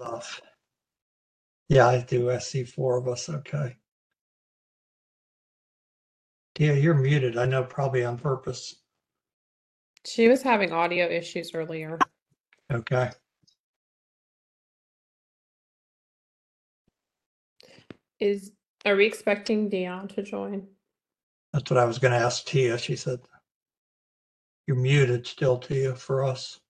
enough. Yeah, I do. I see four of us. Okay. Tia, you're muted. I know probably on purpose. She was having audio issues earlier. Okay. Is are we expecting Dion to join? That's what I was going to ask Tia. She said, you're muted still, Tia, for us.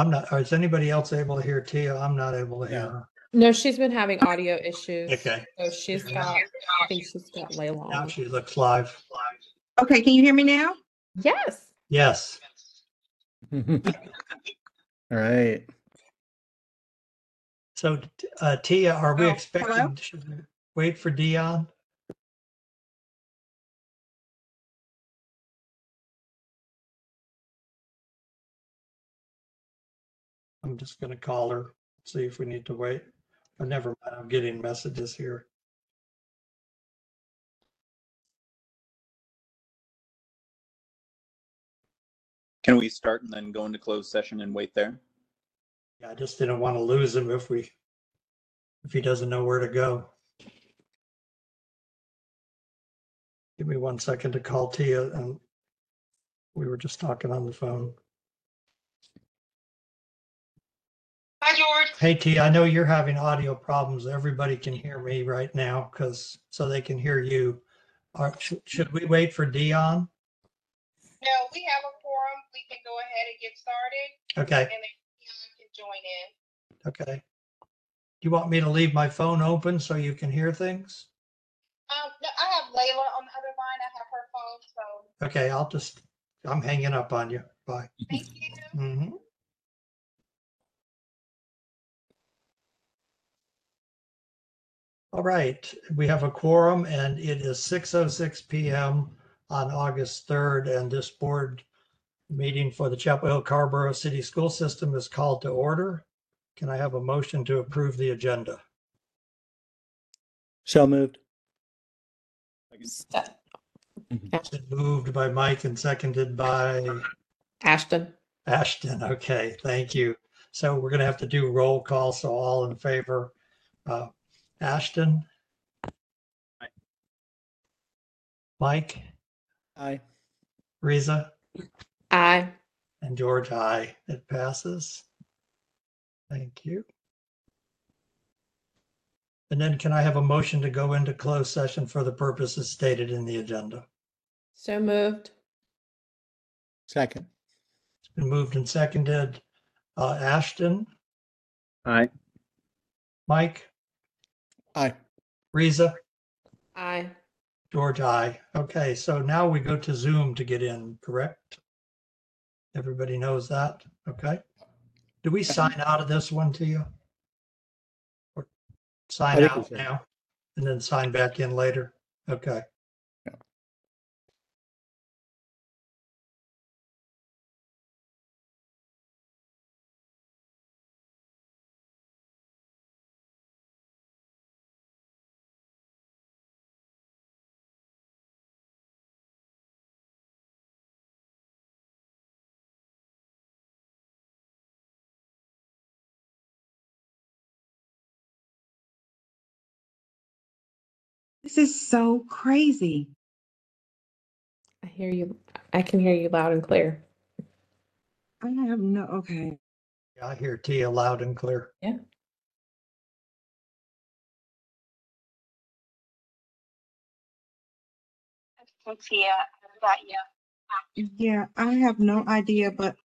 I'm not, is anybody else able to hear Tia? I'm not able to hear her. No, she's been having audio issues. Okay, So she's got, I think she's got Layla now on. she looks live. Okay, can you hear me now? Yes. Yes, All right. so uh, Tia, are we Oh, expecting, hello? should we wait for Dion? I'm just gonna call her, see if we need to wait. But never mind, I'm getting messages here. Can we start and then go into closed session and wait there? Yeah, I just didn't want to lose him if we, if he doesn't know where to go. Give me one second to call Tia and we were just talking on the phone. George. Hey T, I know you're having audio problems. Everybody can hear me right now because, so they can hear you. Are, should, should we wait for Dion? No, we have a forum. We can go ahead and get started Okay, and then Dion can join in. okay. Do you want me to leave my phone open so you can hear things? Um, no, I have Layla on the other line. I have her phone, so Okay, I'll just, I'm hanging up on you. Bye. thank you. Mhm. All right, we have a quorum and it is 6:06 PM on August 3rd and this board meeting for the Chapel Hill Carrboro City School System is called to order. Can I have a motion to approve the agenda? So moved. Ste- been moved by Mike and seconded by Ashton. Ashton. Okay, thank you. So we're going to have to do roll call. So all in favor. Uh, Ashton? Mike, Aye. Riza, Aye. and George, aye. It passes. Thank you. And then can I have a motion to go into closed session for the purposes stated in the agenda? So moved. Second. It's been moved and seconded. Uh, Ashton, Aye. Mike, Aye. Riza, Aye. George, aye. Okay, so now we go to Zoom to get in, correct? Everybody knows that, okay? Do we sign out of this one to you? Or Sign think we out should. now and then sign back in later? Okay. This is so crazy. I hear you. I can hear you loud and clear. I have no, okay. Yeah, I hear Tia loud and clear. Yeah. Tia, I've got you. Yeah, I have no idea, but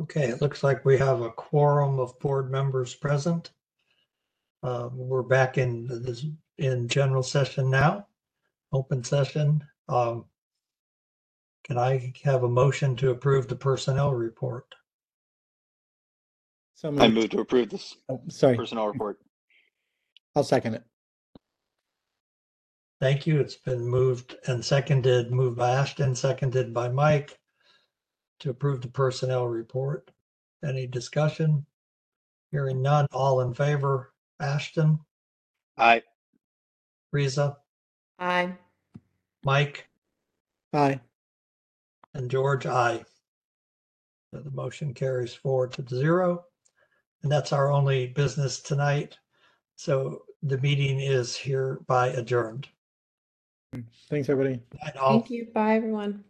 Okay, it looks like we have a quorum of board members present. Uh, We're back in this, in general session now, open session. Um, Can I have a motion to approve the personnel report? So I moved. move to approve this Oh, sorry. personnel report. I'll second it. Thank you. It's been moved and seconded, moved by Ashton, seconded by Mike to approve the personnel report. Any discussion? Hearing none, all in favor, Ashton, Aye. Riza, Aye. Mike, Aye. and George, aye. So the motion carries four to zero. And that's our only business tonight. So the meeting is hereby adjourned. Thanks, everybody. Night all. Thank you. Bye, everyone.